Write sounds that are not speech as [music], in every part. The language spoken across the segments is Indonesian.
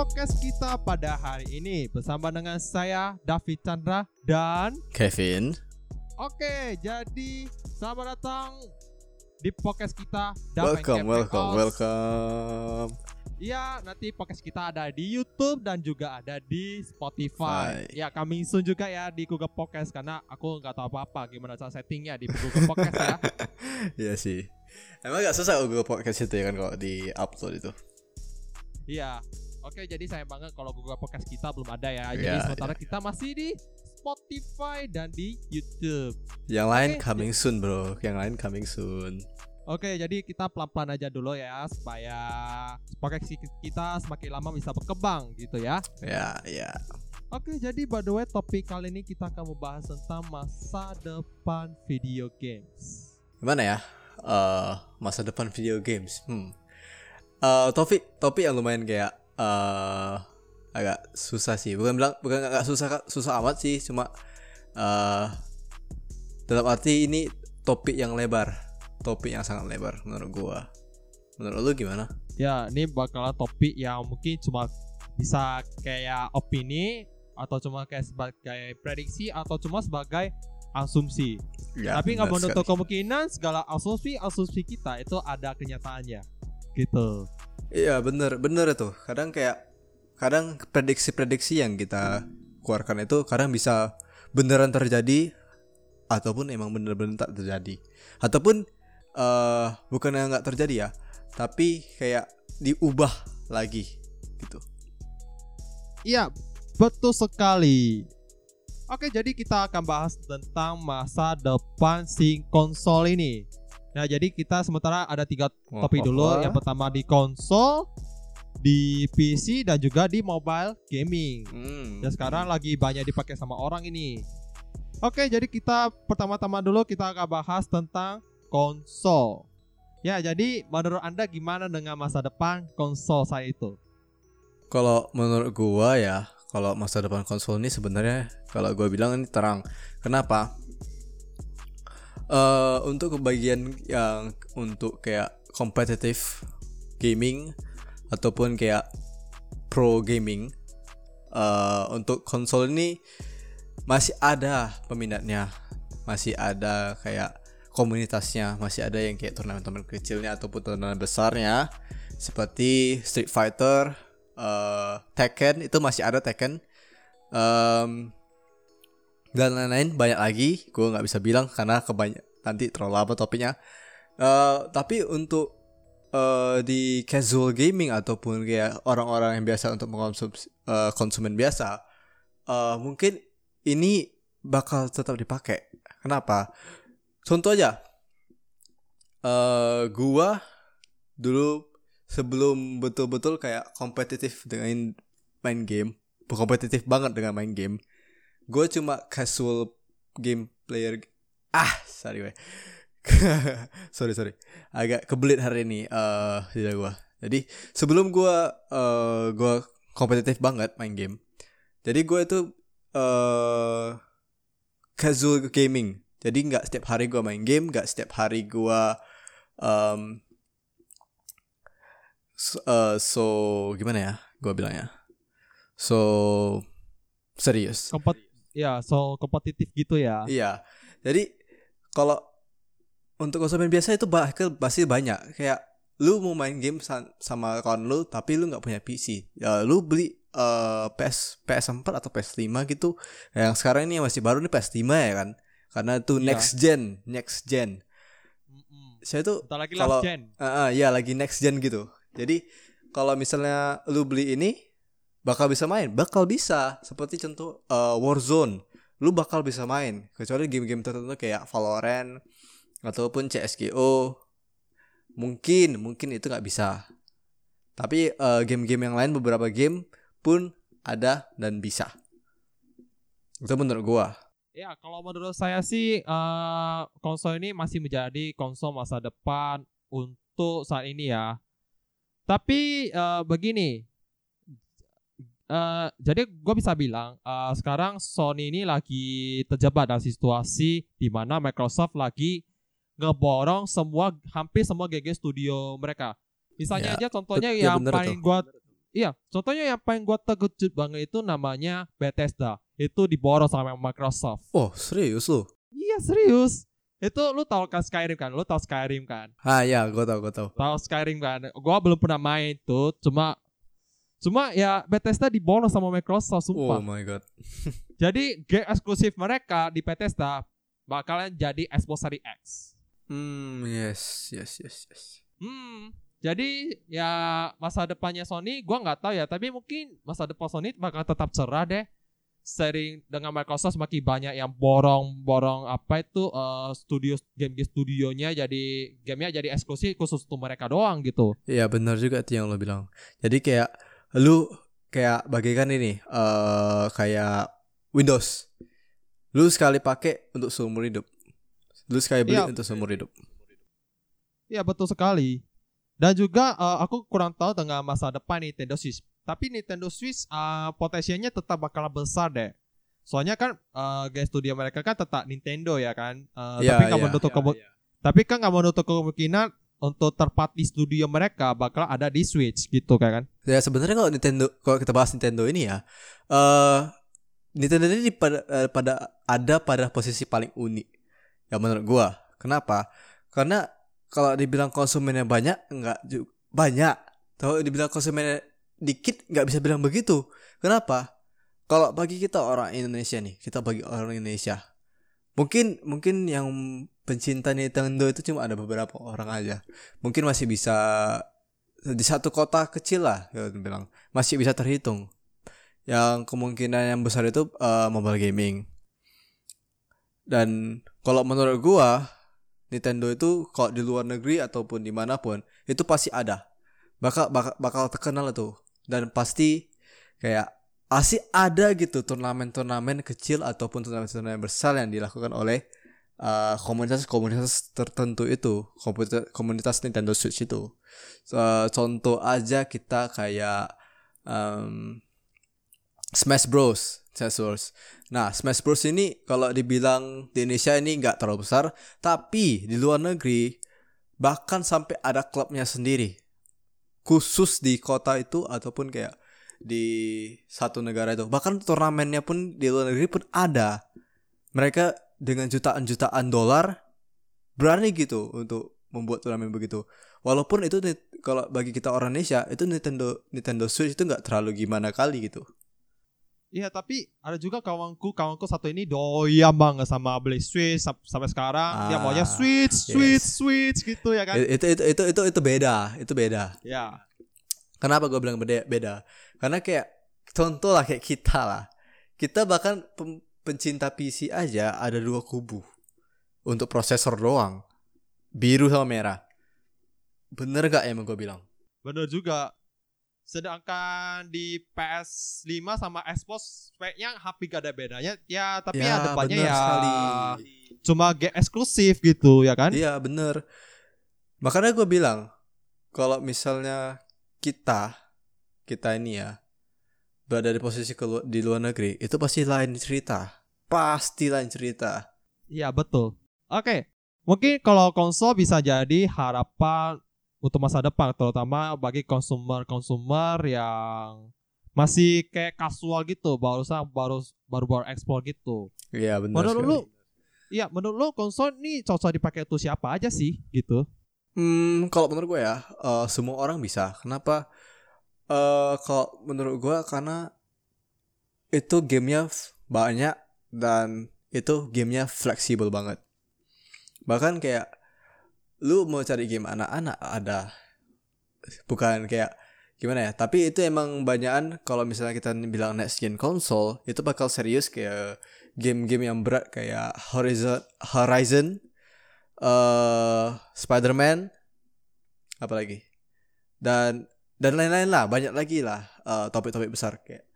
podcast kita pada hari ini bersama dengan saya David Chandra dan Kevin. Oke, jadi selamat datang di podcast kita Welcome, welcome, House. welcome. Iya, nanti podcast kita ada di YouTube dan juga ada di Spotify. Bye. Ya, kami soon juga ya di Google Podcast karena aku nggak tahu apa-apa gimana cara settingnya di Google Podcast ya. [laughs] Iya sih. Emang gak susah Google Podcast itu ya kan kalau di upload itu. Iya. Oke, jadi sayang banget kalau Google Podcast kita belum ada ya. Jadi Iya, sementara kita masih di Spotify dan di YouTube. Yang lain Oke. coming soon bro. Yang lain coming soon. Oke, jadi kita pelan-pelan aja dulu ya supaya podcast kita semakin lama bisa berkembang gitu ya. Ya, ya. Oke, jadi by the way topik kali ini kita akan membahas tentang masa depan video games. Gimana ya? Eh masa depan video games. Hmm. Eh topik topik yang lumayan kayak eh agak susah sih. Bukan bilang bukan agak susah susah amat sih, cuma eh dalam arti ini topik yang lebar. Topik yang sangat lebar menurut gua. Menurut lu gimana? Ya, ini bakalan topik yang mungkin cuma bisa kayak opini atau cuma kayak sebagai prediksi atau cuma sebagai asumsi. Ya, Tapi nggak menutup kemungkinan segala asumsi asumsi kita itu ada kenyataannya. Gitu. Iya bener bener itu. Kadang kayak kadang prediksi-prediksi yang kita keluarkan itu kadang bisa beneran terjadi ataupun emang bener-bener tak terjadi. Ataupun eh bukan yang nggak terjadi ya, tapi kayak diubah lagi gitu. Iya, betul sekali. Oke, jadi kita akan bahas tentang masa depan si konsol ini. Nah, jadi kita sementara ada tiga topik dulu. Yang pertama di konsol, di PC dan juga di mobile gaming. Hmm. Dan sekarang lagi banyak dipakai sama orang ini. Oke, jadi kita pertama-tama dulu kita akan bahas tentang konsol. Ya, jadi menurut Anda gimana dengan masa depan konsol saya itu? Kalau menurut gua ya, kalau masa depan konsol ini sebenarnya kalau gua bilang ini terang. Kenapa? Eh untuk kebagian yang untuk kayak kompetitif gaming ataupun kayak pro gaming eh untuk konsol ini masih ada peminatnya, masih ada kayak komunitasnya, masih ada yang kayak turnamen-turnamen kecilnya ataupun turnamen besarnya seperti Street Fighter, eh Tekken itu masih ada Tekken. Em, dan lain-lain banyak lagi. Gue nggak bisa bilang karena kebanyak nanti terlalu lama topiknya. Eh, tapi untuk eh, di casual gaming ataupun kayak orang-orang yang biasa untuk mengkonsumsi eh, konsumen biasa eh, mungkin ini bakal tetap dipakai. Kenapa? Contoh aja. Eh gua dulu sebelum betul-betul kayak kompetitif dengan main game kompetitif banget dengan main game gue cuma casual game player ah sorry weh. [laughs] Sorry sorry. Agak kebelit hari ini eh tidak gue jadi sebelum gue eh gue kompetitif banget main game jadi gue itu eh casual gaming. Jadi nggak setiap hari gue main game nggak setiap hari gue um, so, eh, so gimana ya gue bilangnya? So serius. Kompet ya, so kompetitif gitu ya. Iya. Jadi kalau untuk konsumen biasa itu bahkan pasti banyak. Kayak lu mau main game sa- sama kawan lu tapi lu nggak punya PC. Ya lu beli eh, PS PS4 atau PS5 gitu. Yang sekarang ini yang masih baru nih PS5 ya kan. Karena itu Iya. next gen, next gen. Mm-mm. Saya tuh Kalau-. Ah, ah, ya lagi next gen gitu. Jadi kalau misalnya lu beli ini bakal bisa main, bakal bisa. Seperti contoh eh, Warzone, lu bakal bisa main. Kecuali game-game tertentu kayak Valorant ataupun CS:GO. Mungkin, mungkin itu nggak bisa. Tapi eh, game-game yang lain beberapa game pun ada dan bisa. Itu menurut gua. Ya, kalau menurut saya sih eh, konsol ini masih menjadi konsol masa depan untuk saat ini ya. Tapi eh, begini, eh, jadi gue bisa bilang eh, sekarang Sony ini lagi terjebak dalam situasi di mana Microsoft lagi ngeborong semua hampir semua GG studio mereka. Misalnya Ya, aja contohnya ya yang paling gua Iya, contohnya yang paling gua terkejut banget itu namanya Bethesda. Itu diborong sama Microsoft. Oh serius lu? Iya serius. Itu lu tahu kan Skyrim kan? Lu tahu Skyrim kan? Ah ya, gue tau, gue tau. Tahu Skyrim kan? Gua belum pernah main tuh, cuma cuma ya Bethesda diborong sama Microsoft Oh sumpah. my god. [laughs] Jadi game eksklusif mereka di Bethesda bakalan jadi Xbox Series X. Hmm, yes, yes, yes, yes. Hmm. Jadi ya masa depannya Sony gua nggak tahu ya, tapi mungkin masa depan Sony bakal tetap cerah deh. Sering dengan Microsoft semakin banyak yang borong-borong apa itu eh, studio game studionya jadi gamenya jadi eksklusif khusus untuk mereka doang gitu. Iya benar juga tuh yang lo bilang. Jadi kayak lu kayak bagaikan ini eh kayak Windows. Lu sekali pakai untuk seumur hidup. Lu sekali beli Iya. untuk seumur hidup. Iya betul sekali. Dan juga eh, aku kurang tahu dengan masa depan Nintendo Switch. Tapi Nintendo Switch eh, potensinya tetap bakal besar deh. Soalnya kan eh, game studio mereka kan tetap Nintendo ya kan. Eh, Iya, tapi nggak iya. menutup kemu- tapi kan nggak menutup kemungkinan untuk tempat di studio mereka bakal ada di Switch gitu kan. Ya sebenarnya kalau Nintendo kalau kita bahas Nintendo ini ya, eh Nintendo ini pada, eh, pada ada pada posisi paling unik. Ya menurut gua. Kenapa? Karena kalau dibilang konsumennya banyak, enggak banyak. Kalau dibilang konsumennya dikit, nggak bisa bilang begitu. Kenapa? Kalau bagi kita orang Indonesia nih, kita bagi orang Indonesia, mungkin mungkin yang pencinta Nintendo itu cuma ada beberapa orang aja. Mungkin masih bisa di satu kota kecil lah ya bilang. Masih bisa terhitung. Yang kemungkinan yang besar itu eh, mobile gaming. Dan kalau menurut gua Nintendo itu kalau di luar negeri ataupun di mana pun itu pasti ada. Bakal bakal, bakal terkenal itu. Dan pasti kayak pasti ada gitu turnamen-turnamen kecil ataupun turnamen-turnamen besar yang dilakukan oleh eh, komunitas-komunitas tertentu itu komunitas, komunitas Nintendo Switch itu Eh, contoh aja kita kayak em, Smash Bros. Smash Bros. Nah, Smash Bros ini kalau dibilang di Indonesia ini nggak terlalu besar, tapi di luar negeri bahkan sampai ada klubnya sendiri. Khusus di kota itu ataupun kayak di satu negara itu. Bahkan turnamennya pun di luar negeri pun ada. Mereka dengan jutaan-jutaan dolar berani gitu untuk membuat turnamen begitu. Walaupun itu kalau bagi kita orang Indonesia itu Nintendo Nintendo Switch itu nggak terlalu gimana kali gitu. Iya tapi ada juga kawanku kawanku satu ini doyan banget sama beli Switch sam- sampai sekarang dia Ah, maunya Switch yes. Switch Switch gitu ya kan. Itu itu itu itu itu beda, itu beda. Ya. Kenapa gue bilang beda? Beda. Karena kayak contoh lah kayak kita lah. Kita bahkan pem- pencinta PC aja ada dua kubu untuk prosesor doang, biru sama merah. Bener gak emang gue bilang? Bener juga. Sedangkan di PS5 sama Xbox speknya hampir gak ada bedanya. Ya, tapi Ya, ya depannya ya sekali. cuma game eksklusif gitu ya kan? Iya bener. Makanya gue bilang kalau misalnya kita kita ini ya berada di posisi di luar negeri itu pasti lain cerita. Pasti lain cerita. Iya, betul. Oke. Mungkin kalau konsol bisa jadi harapan untuk masa depan terutama bagi konsumer-konsumer yang masih kayak kasual gitu, baru baru baru baru ekspor gitu. Iya benar. Menurut sekali. lu, iya menurut lu konsol ini cocok dipakai untuk siapa aja sih gitu? Hmm, kalau menurut gue ya, eh, semua orang bisa. Kenapa? Eh, kalau menurut gue karena itu gamenya banyak dan itu gamenya fleksibel banget. Bahkan kayak lu mau cari game anak-anak ada, bukan kayak gimana ya? Tapi itu emang banyakan kalau misalnya kita bilang next gen console itu bakal serius kayak game-game yang berat kayak Horizon, Horizon, eh Spider-Man apa lagi dan dan lain-lain lah banyak lagi lah eh, topik-topik besar kayak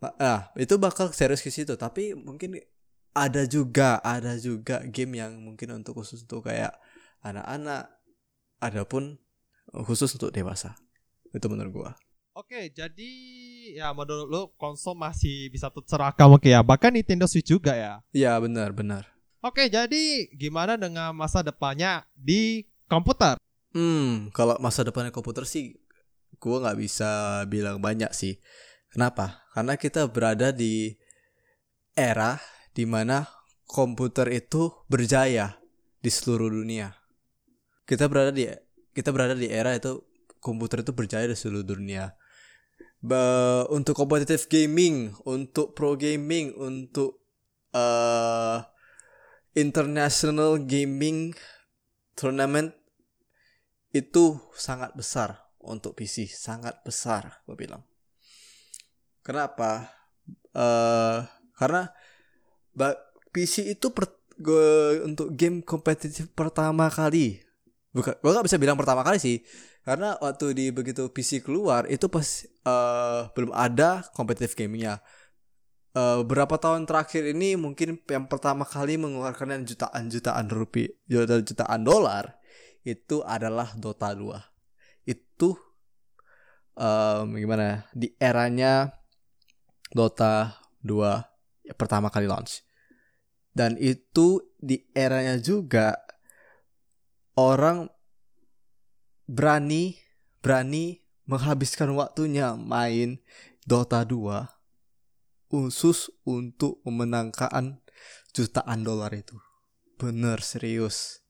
nah itu bakal serius ke situ tapi mungkin ada juga ada juga game yang mungkin untuk khusus untuk kayak anak-anak ada pun khusus untuk dewasa itu menurut gua Oke, jadi ya menurut lu konsol masih bisa tercerahkan oke ya, bahkan Nintendo Switch juga ya. iya benar benar Oke, jadi gimana dengan masa depannya di komputer? hmm kalau masa depannya komputer sih gue nggak bisa bilang banyak sih. Kenapa? Karena kita berada di era di mana komputer itu berjaya di seluruh dunia. Kita berada di kita berada di era itu komputer itu berjaya di seluruh dunia. Ba untuk competitive gaming, untuk pro gaming, untuk uh, international gaming tournament itu sangat besar untuk PC, sangat besar, gue bilang. Kenapa? Uh, karena PC itu per, gue untuk game kompetitif pertama kali. Bukan, gue gak bisa bilang pertama kali sih, karena waktu di begitu PC keluar itu pas uh, belum ada kompetitif gamingnya. Uh, berapa tahun terakhir ini mungkin yang pertama kali mengeluarkan jutaan jutaan rupiah, jutaan jutaan dolar itu adalah Dota 2. Itu um, gimana ya? Di eranya Dota 2 ya, pertama kali launch. Dan itu di eranya juga orang berani berani menghabiskan waktunya main Dota 2 khusus untuk memenangkan jutaan dolar itu. Bener serius.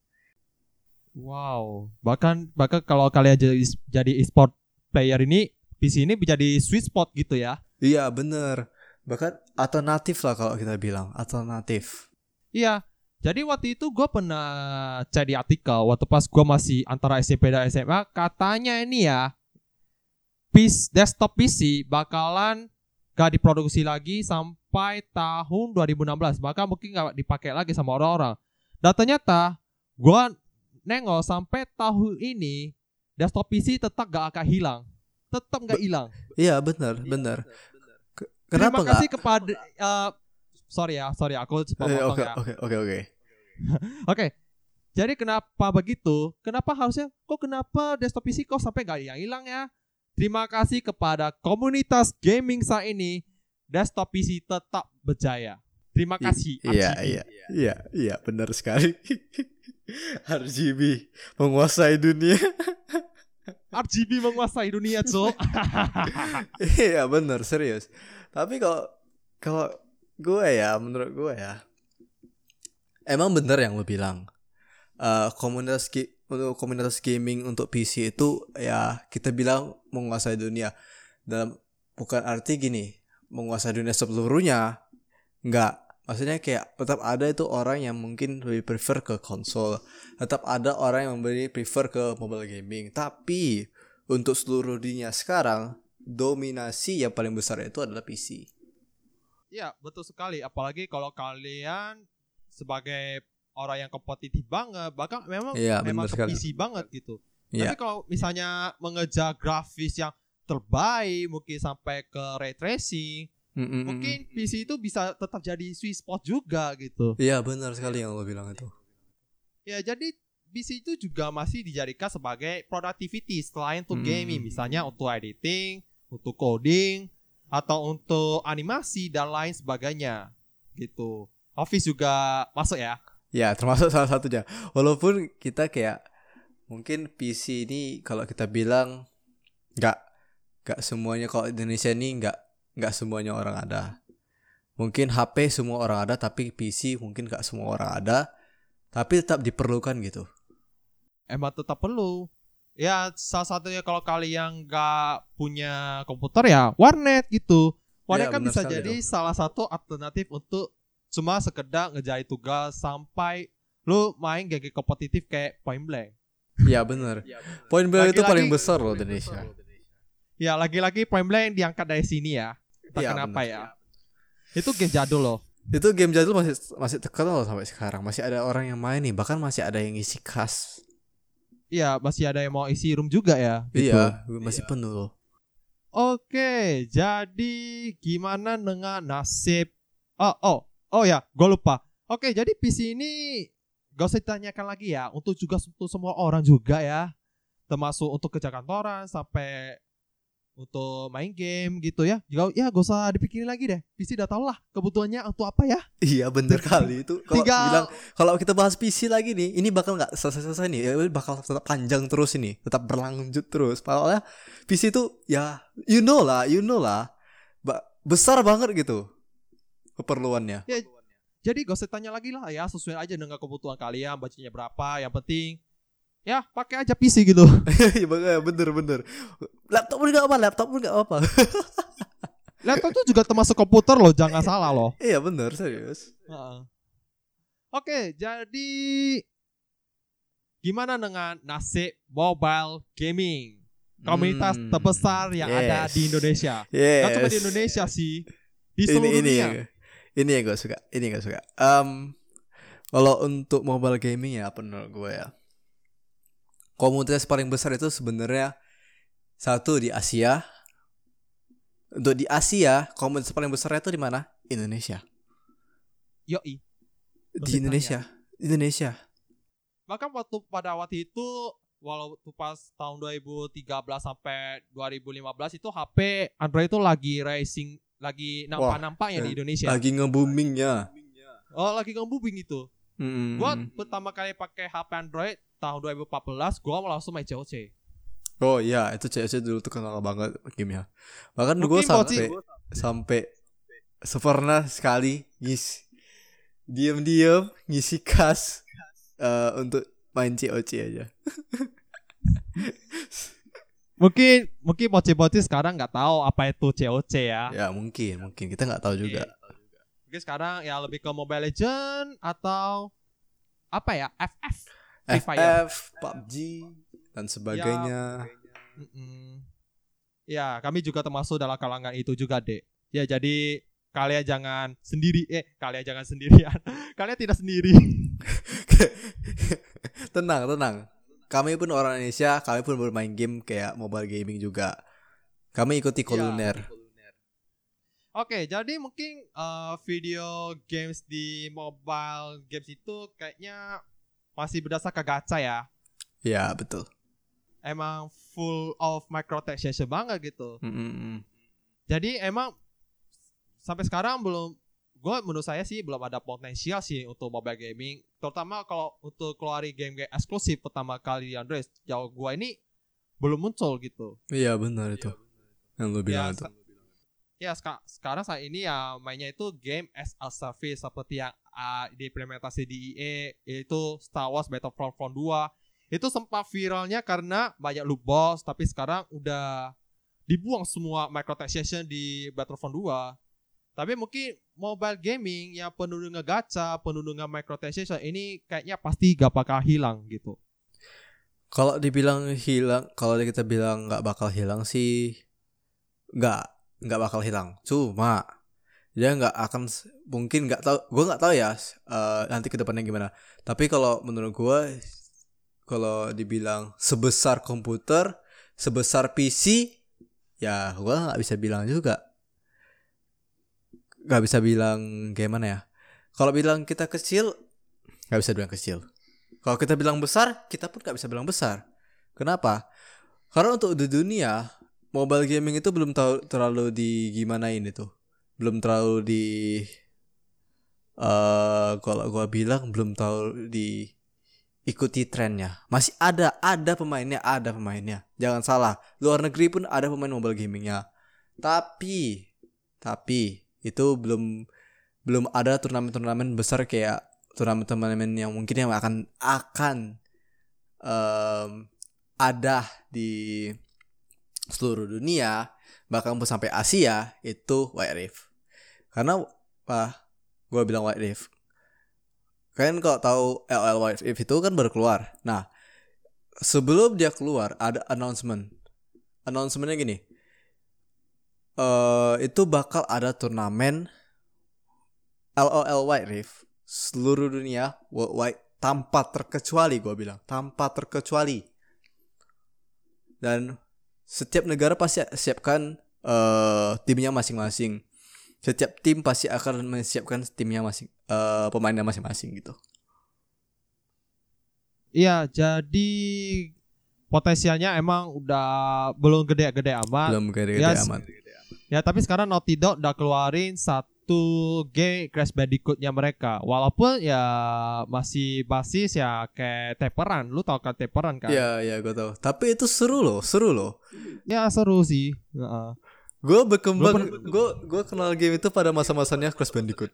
Wow, bahkan bahkan kalau kalian jadi jadi e-sport player ini PC ini bisa di sweet spot gitu ya? Iya bener, bahkan alternatif lah kalau kita bilang alternatif. Iya, jadi waktu itu gue pernah cari artikel waktu pas gue masih antara SMP dan SMA katanya ini ya, PC, desktop PC bakalan gak diproduksi lagi sampai tahun 2016 bahkan mungkin gak dipakai lagi sama orang-orang. Dan ternyata gue nengok sampai tahun ini desktop PC tetap gak akan hilang. Tetap gak hilang. Iya benar, benar. Kenapa Terima kasih gak? kepada uh, sorry ya, sorry aku cepat eh, potong okay, ya. Oke, oke, oke. [laughs] Oke. Jadi kenapa begitu? Kenapa harusnya kok kenapa desktop PC kok sampai gak hilang-hilang ya? Terima kasih kepada komunitas gaming saat ini desktop PC tetap berjaya. Terima kasih. Iya, iya, iya, iya, benar sekali. [laughs] RGB menguasai dunia. [laughs] RGB menguasai dunia, [laughs] Cok. iya, benar, serius. Tapi kalau kalau gue ya, menurut gue ya, emang bener yang lo bilang. Uh, komunitas untuk komunitas gaming untuk PC itu ya kita bilang menguasai dunia dalam bukan arti gini menguasai dunia seluruhnya nggak maksudnya kayak tetap ada itu orang yang mungkin lebih prefer ke konsol. Tetap ada orang yang lebih prefer ke mobile gaming. Tapi untuk seluruh dunia sekarang dominasi yang paling besar itu adalah PC ya betul sekali. Apalagi kalau kalian sebagai orang yang kompetitif banget bahkan memang ya, memang ke PC banget gitu. Ya. tapi kalau misalnya mengejar grafis yang terbaik mungkin sampai ke ray tracing Mm-mm. Mungkin PC itu bisa tetap jadi sweet spot juga gitu. Iya benar sekali yang lo bilang itu. Ya jadi PC itu juga masih dijadikan sebagai productivity selain untuk mm. gaming, misalnya untuk editing, untuk coding, atau untuk animasi dan lain sebagainya gitu. Office juga masuk ya? Ya termasuk salah satunya. Walaupun kita kayak mungkin PC ini kalau kita bilang nggak nggak semuanya kalau Indonesia ini nggak nggak semuanya orang ada. Mungkin HP semua orang ada, tapi PC mungkin nggak semua orang ada, tapi tetap diperlukan gitu. Emang tetap perlu. Ya salah satunya kalau kalian nggak punya komputer ya warnet gitu. Warnet ya, kan bisa jadi dong. salah satu alternatif untuk cuma sekedar ngejahit tugas sampai lu main GG kompetitif kayak Point Blank. Iya bener. Ya, Point Blank itu paling besar loh Indonesia. Ya lagi-lagi Point Blank diangkat dari sini ya. Entah ya, kenapa bener. ya. Itu game jadul loh. Itu game jadul masih masih terkenal sampai sekarang. Masih ada orang yang main nih, bahkan masih ada yang isi kas. Iya, masih ada yang mau isi room juga ya. Gitu. Iya, masih iya. penuh loh. Oke, jadi gimana dengan nasib? Oh, oh, oh ya, gue lupa. Oke, jadi PC ini gak usah ditanyakan lagi ya. Untuk juga untuk semua orang juga ya, termasuk untuk kerja kantoran sampai untuk main game gitu ya. Juga ya gak usah dipikirin lagi deh. PC udah tau lah kebutuhannya untuk apa ya. Iya bener kali itu. Kalau Tinggal- bilang kalau kita bahas PC lagi nih, ini bakal nggak selesai-selesai nih. Ya, bakal tetap panjang terus ini, tetap berlanjut terus. Padahal PC itu ya you know lah, you know lah. Ba- besar banget gitu keperluannya. Jadi gak usah tanya lagi lah ya, sesuai aja dengan kebutuhan kalian, bacanya berapa, yang penting ya pakai aja PC gitu. [laughs] Iya makanya bener-bener. Laptop pun nggak apa, laptop pun nggak apa. [laughs] Laptop tuh juga termasuk komputer loh, jangan salah loh. Iya bener serius. Heeh. Oke, jadi gimana dengan nasib mobile gaming? Komunitas Hmm, terbesar yang ada yes. di Indonesia. Yes. Gak cuma di Indonesia sih, di ini seluruh ini dunia. yang ini yang gue suka ini yang gue suka Em, kalau untuk mobile gaming ya apa menurut gue ya komunitas paling besar itu sebenarnya satu di Asia untuk di Asia komunitas paling besarnya itu di mana Indonesia Yoi. di Indonesia Indonesia Bahkan waktu pada waktu itu walau waktu pas tahun 2013 sampai 2015 itu HP Android itu lagi racing lagi nampak-nampaknya di eh, Indonesia. lagi nge-boomingnya Oh, lagi nge-booming itu. Mm. Gua pertama kali pakai HP Android tahun 2014, gua langsung main COC. oh iya itu CS dulu tuh kenal banget gamenya bahkan gue sampai sampai pernah sekali ngisi diam-diam ngisi kas eh, untuk main COC aja. Mungkin mungkin bocil-bocil sekarang nggak tahu apa itu COC ya. ya mungkin mungkin kita nggak tahu juga. Mungkin sekarang ya lebih ke Mobile Legend atau apa ya? FF. Fire. FF, PUBG dan sebagainya. Mm-mm. Ya, kami juga termasuk dalam kalangan itu juga, Dek. Ya, jadi kalian jangan sendiri eh kalian jangan sendirian. [laughs] kalian tidak sendiri. [laughs] tenang tenang. Kami pun orang Indonesia, kami pun bermain game kayak mobile gaming juga. Kami ikuti koluner. Oke, jadi mungkin eh, video games di mobile games itu kayaknya masih berdasarkan gacha ya. Ya betul. Emang full of microtransaction banget gitu. Mm-mm. Jadi emang sampai sekarang belum gue menurut saya sih belum ada potensial sih untuk mobile gaming terutama kalau untuk keluarin game-game eksklusif pertama kali di Android jauh gue ini belum muncul gitu Iya benar itu. Yang lu bilang ya, itu. ya seka- sekarang saat ini ya mainnya itu game as a service seperti yang uh, diimplementasi di EA yaitu Star Wars Battlefront Front 2 itu sempat viralnya karena banyak loot box tapi sekarang udah dibuang semua microtransaction di Battlefront 2 tapi mungkin mobile gaming yang penuh dengan gacha, penuh dengan microtransaction ini kayaknya pasti gak bakal hilang gitu. Kalau dibilang hilang, kalau kita bilang nggak bakal hilang sih, nggak nggak bakal hilang. Cuma dia nggak akan mungkin nggak tahu, gue nggak tahu ya eh, nanti ke depannya gimana. Tapi kalau menurut gue, kalau dibilang sebesar komputer, sebesar PC, ya gue nggak bisa bilang juga. Nggak bisa bilang gimana ya. Kalau bilang kita kecil, nggak bisa bilang kecil. Kalau kita bilang besar, kita pun nggak bisa bilang besar. Kenapa? Karena untuk di dunia, mobile gaming itu belum terlalu di gimanain itu. Belum terlalu di eh kalau gua bilang belum tahu di ikuti trennya. Masih ada, ada pemainnya, ada pemainnya. Jangan salah, luar negeri pun ada pemain mobile gamingnya. Tapi, tapi itu belum belum ada turnamen-turnamen besar kayak turnamen-turnamen yang mungkin yang akan akan em, ada di seluruh dunia bahkan sampai Asia itu White Rift karena apa gue bilang White Rift kalian kalau tahu LL White Rift itu kan baru keluar. Nah sebelum dia keluar ada announcement. Announcementnya gini. Eh itu bakal ada turnamen LOL White Rift seluruh dunia worldwide tanpa terkecuali gue bilang. Tanpa terkecuali. Dan setiap negara pasti siapkan eh timnya masing-masing setiap tim pasti akan menyiapkan timnya masing eh pemainnya masing-masing gitu Iya, jadi potensialnya emang udah belum gede-gede amat. belum gede-gede Ya, amat Ya tapi sekarang Naughty Dog udah keluarin satu game Crash Bandicoot-nya mereka. Walaupun ya masih basis ya kayak Teperan. Lu tau kan Teperan kan? Iya iya gue tahu tapi itu seru loh seru loh Ya seru sih. Heeh. Gue berkembang gue gue kenal game itu pada masa-masanya Crash Bandicoot.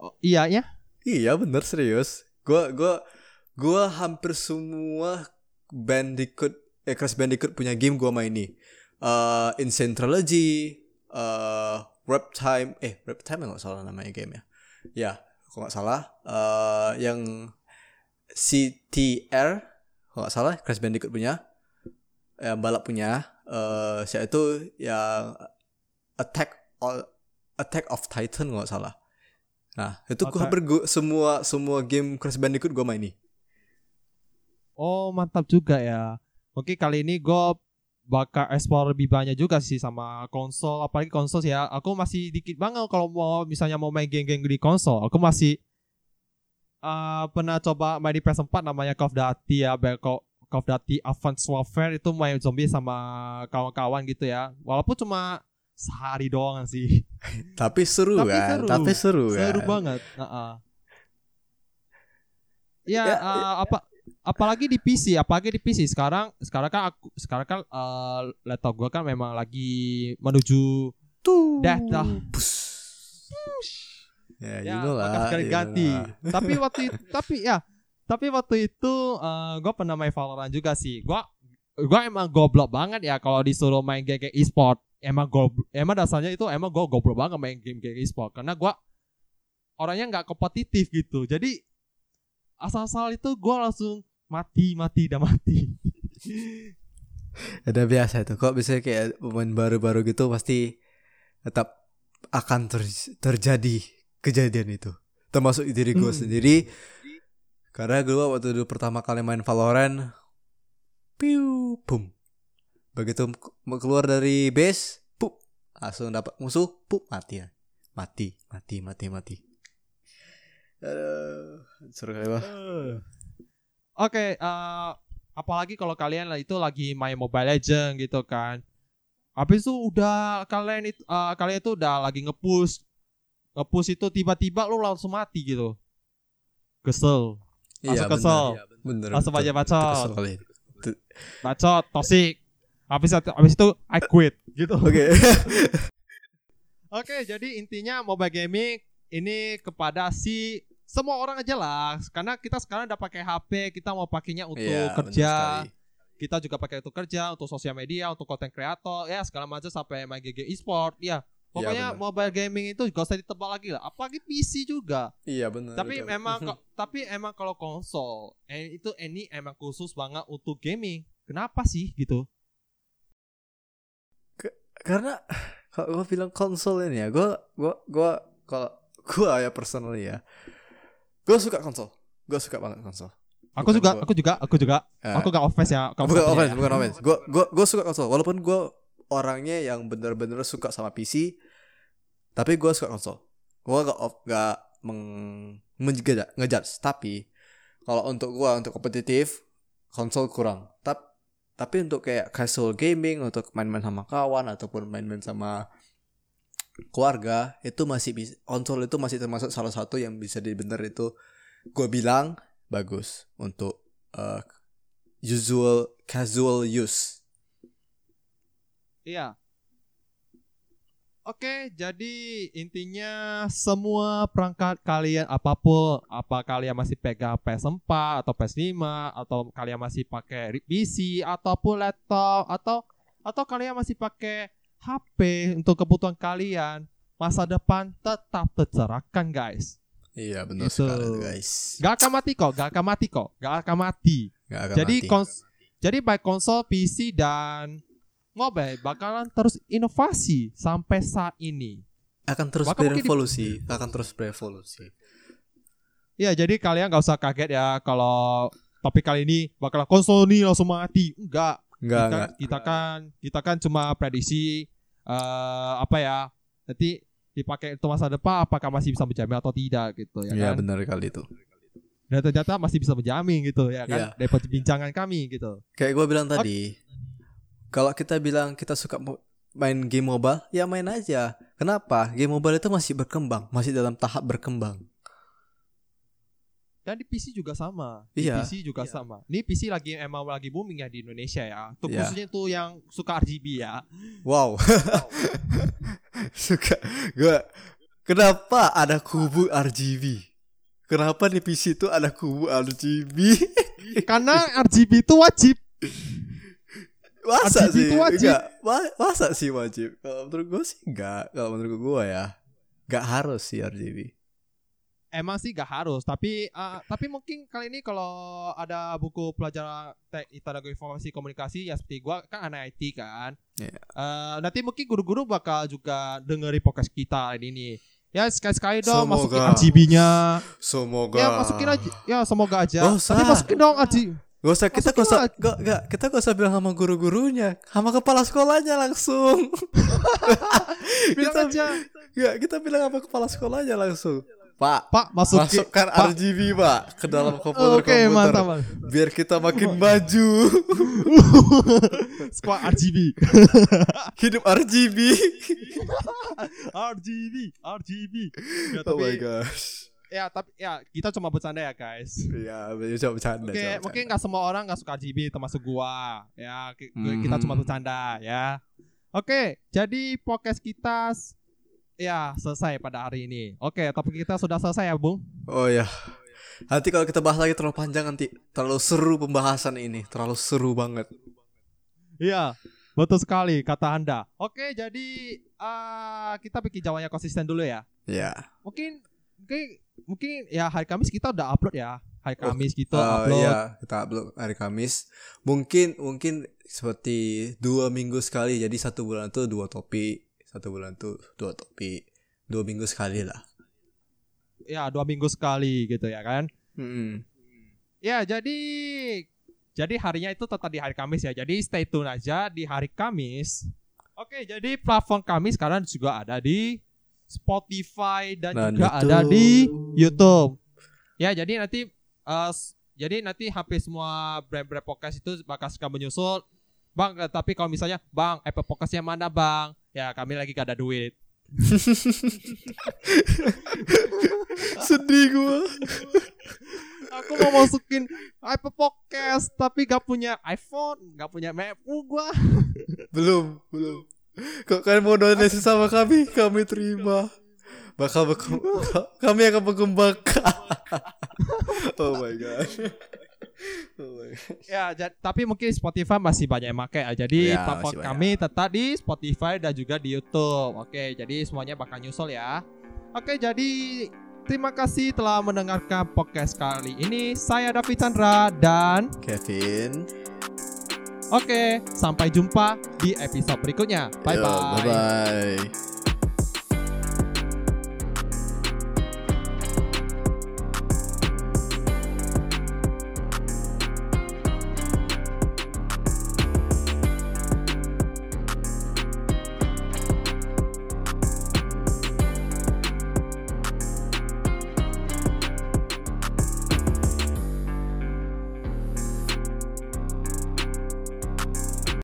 Oh, iya ya. iya bener serius. Gue gue gue hampir semua Bandicoot eh Crash Bandicoot punya game gue maini uh, Insane Trilogy uh, Rap Time eh Rap Time nggak salah namanya game ya? Ya kalau nggak salah. Uh, yang CTR kalau nggak salah Crash Bandicoot punya. Yang balap punya eh uh, itu yang Attack all Attack of Titan nggak salah nah itu gue hampir gua- semua semua game Crash Bandicoot gue maini Oh mantap juga ya. Oke kali ini gue bakal explore lebih banyak juga sih sama konsol apalagi konsol sih ya. Aku masih dikit banget kalau mau misalnya mau main game-game di konsol. Aku masih eh, pernah coba main di PS4 namanya Call of Duty ya, Call Call of Duty Advanced Warfare itu main zombie sama kawan-kawan gitu ya. Walaupun cuma sehari doang sih. [laughs] tapi seru Tapi kan seru. tapi seru kan Seru banget. Heeh. Ya, Ya, eh, apa apalagi di PC, apalagi di PC sekarang sekarang kan aku sekarang kan eh, laptop gua kan memang lagi menuju tuh Dah, dah. Bus. ya, you ya know lah you know ganti. lah. tapi waktu itu, tapi ya tapi waktu itu eh, gua pernah main Valorant juga sih. Gua gua emang goblok banget ya kalau disuruh main game e-sport. Emang goblok, emang dasarnya itu emang gua goblok banget main game-game e-sport karena gua orangnya nggak kompetitif gitu. Jadi asal-asal itu gua langsung mati mati dan mati. [laughs] Udah biasa itu kok bisa kayak pemain baru-baru gitu pasti tetap akan ter- terjadi kejadian itu termasuk di diri gue Hmm. sendiri karena gue waktu dulu pertama kali main Valorant piu boom begitu keluar dari base pup langsung dapat musuh pup mati ya mati mati mati mati Aduh, seru kali Bang. Oke, eh, apalagi kalau kalian lah itu lagi main Mobile Legend gitu kan. Habis itu udah kalian itu eh, kalian itu udah lagi ngepush ngepush itu tiba-tiba lu langsung mati gitu. Kesel, Iya, langsung kesel, bener, bener, langsung betul. aja bacot, bacot, toxic. Habis itu habis itu I quit gitu. Oke. [laughs] Oke, jadi intinya mobile gaming ini kepada si semua orang aja lah. Karena kita sekarang udah pakai HP, kita mau pakainya untuk Iya, bener kerja, kita juga pakai untuk kerja, untuk sosial media, untuk konten kreator, ya segala macam sampai main GG e-sport, ya. Pokoknya benar. mobile gaming itu gak usah ditebak lagi lah. Apalagi PC juga. Iya benar. tapi betul. memang [laughs] kok tapi emang kalau konsol eh, itu ini emang khusus banget untuk gaming. Kenapa sih gitu? karena [sighs] kalau gue bilang konsol ini ya, gue gue gue kalau gue ya personally ya, gue suka konsol, gue suka banget konsol. Aku Bukan juga, gua. aku juga, aku juga. Eh, Aku gak offense ya. bukan offense, ya. bukan offense. Gue gue gue suka konsol, walaupun gue orangnya yang bener-bener suka sama PC, tapi gue suka konsol. Gue gak off, gak meng menjudge, ngejudge. Tapi kalau untuk gue untuk kompetitif, konsol kurang. Tapi tapi untuk kayak casual gaming, untuk main-main sama kawan ataupun main-main sama keluarga itu masih bisa konsol itu masih termasuk salah satu yang bisa dibener itu gue bilang bagus untuk uh, usual casual use. Iya. Oke, jadi intinya semua perangkat kalian apa pun, apa kalian masih pegang PS4 atau PS5 atau kalian masih pakai PC ataupun laptop atau atau kalian masih pakai HP untuk kebutuhan kalian, masa depan tetap tercerahkan, guys. Iya benar Itu. sekali guys. Gak akan mati kok, gak akan mati kok, gak akan mati. Gak akan Jadi mati. kons jadi baik konsol, PC dan mobile bakalan terus inovasi sampai saat ini. akan terus bahkan mungkin di- berevolusi, akan terus berevolusi. Ya, jadi kalian gak usah kaget ya kalau topik kali ini bakal konsol nih langsung mati. Enggak. Enggak kita, enggak. kita kan kita kan cuma prediksi eh apa ya? Nanti dipakai untuk masa depan apakah masih bisa menjamin atau tidak gitu ya Iya kan? benar kali itu. Dan ternyata masih bisa menjamin gitu ya kan Iya. dari perbincangan kami gitu. Kayak gue bilang tadi, kalau kita bilang kita suka main game mobile, ya main aja. Kenapa? Game mobile itu masih berkembang, masih dalam tahap berkembang. Dan di PC juga sama. Di Iya. PC juga sama. Ini PC lagi emang lagi booming ya di Indonesia ya. Tuh Iya. khususnya tuh yang suka RGB ya. Wow. [laughs] suka gue. Kenapa ada kubu RGB? Kenapa di PC itu ada kubu RGB? Karena RGB itu wajib. [laughs] Masa RGB sih? itu wajib. Enggak. Ma- Masa sih wajib? Kalau menurut gue sih enggak. Kalau menurut gue ya, enggak harus sih RGB. Emang sih gak harus, tapi uh, tapi mungkin kali ini kalau ada buku pelajaran tek teknologi informasi komunikasi ya seperti gua kan anak IT kan. Iya. Eh, nanti mungkin guru-guru bakal juga dengerin podcast kita ini. Ya sekali-sekali dong Semoga. masukin RGB-nya. Semoga. Ya masukin aja. Ya semoga aja. Gak Tapi masukin dong RGB. Gak usah kita gak usah gak, gak, kita gak usah bilang sama guru-gurunya, sama kepala sekolahnya langsung. [laughs] Kita, aja. Gak, kita bilang sama kepala sekolahnya langsung. Pak, Pak masukin. masukkan Pak. RGB pak ke dalam Oke komputer-komputer mantap. mantap. biar kita makin maju. [laughs] Squad RGB. [laughs] Hidup RGB. RGB. RGB. Oh my gosh. Ya tapi ya kita cuma bercanda ya guys. Ya, coba bercanda. Oke, coba mungkin nggak semua orang nggak suka RGB termasuk gua. Ya, Mhm. kita cuma bercanda ya. Oke, jadi podcast kita ya selesai pada hari ini. Oke, topik kita sudah selesai ya, Bung. Oh ya. Nanti kalau kita bahas lagi terlalu panjang nanti terlalu seru pembahasan ini, terlalu seru banget. Iya, betul sekali kata Anda. Oke, jadi ah, kita bikin jawabannya konsisten dulu ya. Ya. Mungkin mungkin mungkin ya hari Kamis kita udah upload ya. Hari Oh, Kamis kita Eh, upload. iya, kita upload hari Kamis. Mungkin mungkin seperti dua minggu sekali. Jadi satu bulan tuh dua topik, satu bulan tuh dua topik, dua minggu sekali lah. Ya, dua minggu sekali gitu ya kan. Mm-mm. Ya, jadi jadi harinya itu tetap di hari Kamis ya. Jadi stay tune aja di hari Kamis. Oke, jadi platform kami sekarang juga ada di Spotify dan, Dan juga YouTube. ada di YouTube. Ya, jadi nanti s- jadi nanti hampir semua brand-brand podcast itu bakal suka menyusul. Bang, eh, tapi kalau misalnya, Bang, Apple Podcastnya mana, Bang? Ya, kami lagi gak ada duit. [laughs] Sedih gua. Aku mau masukin Apple Podcast tapi gak punya iPhone, gak punya MacBook gua. belum, belum. Kok kalian mau donasi sama kami? Kami terima. Bakal bekem- [laughs] kami akan mengembangkan. [laughs] oh my god. Oh my god. Ya, ja- tapi mungkin Spotify masih banyak yang pakai ya. Jadi Ya, platform kami tetap di Spotify dan juga di YouTube. Oke, jadi semuanya bakal nyusul ya. Oke, jadi terima kasih telah mendengarkan podcast kali ini. Saya David Chandra dan Kevin. Oke, sampai jumpa di episode berikutnya. Bye bye. Bye bye.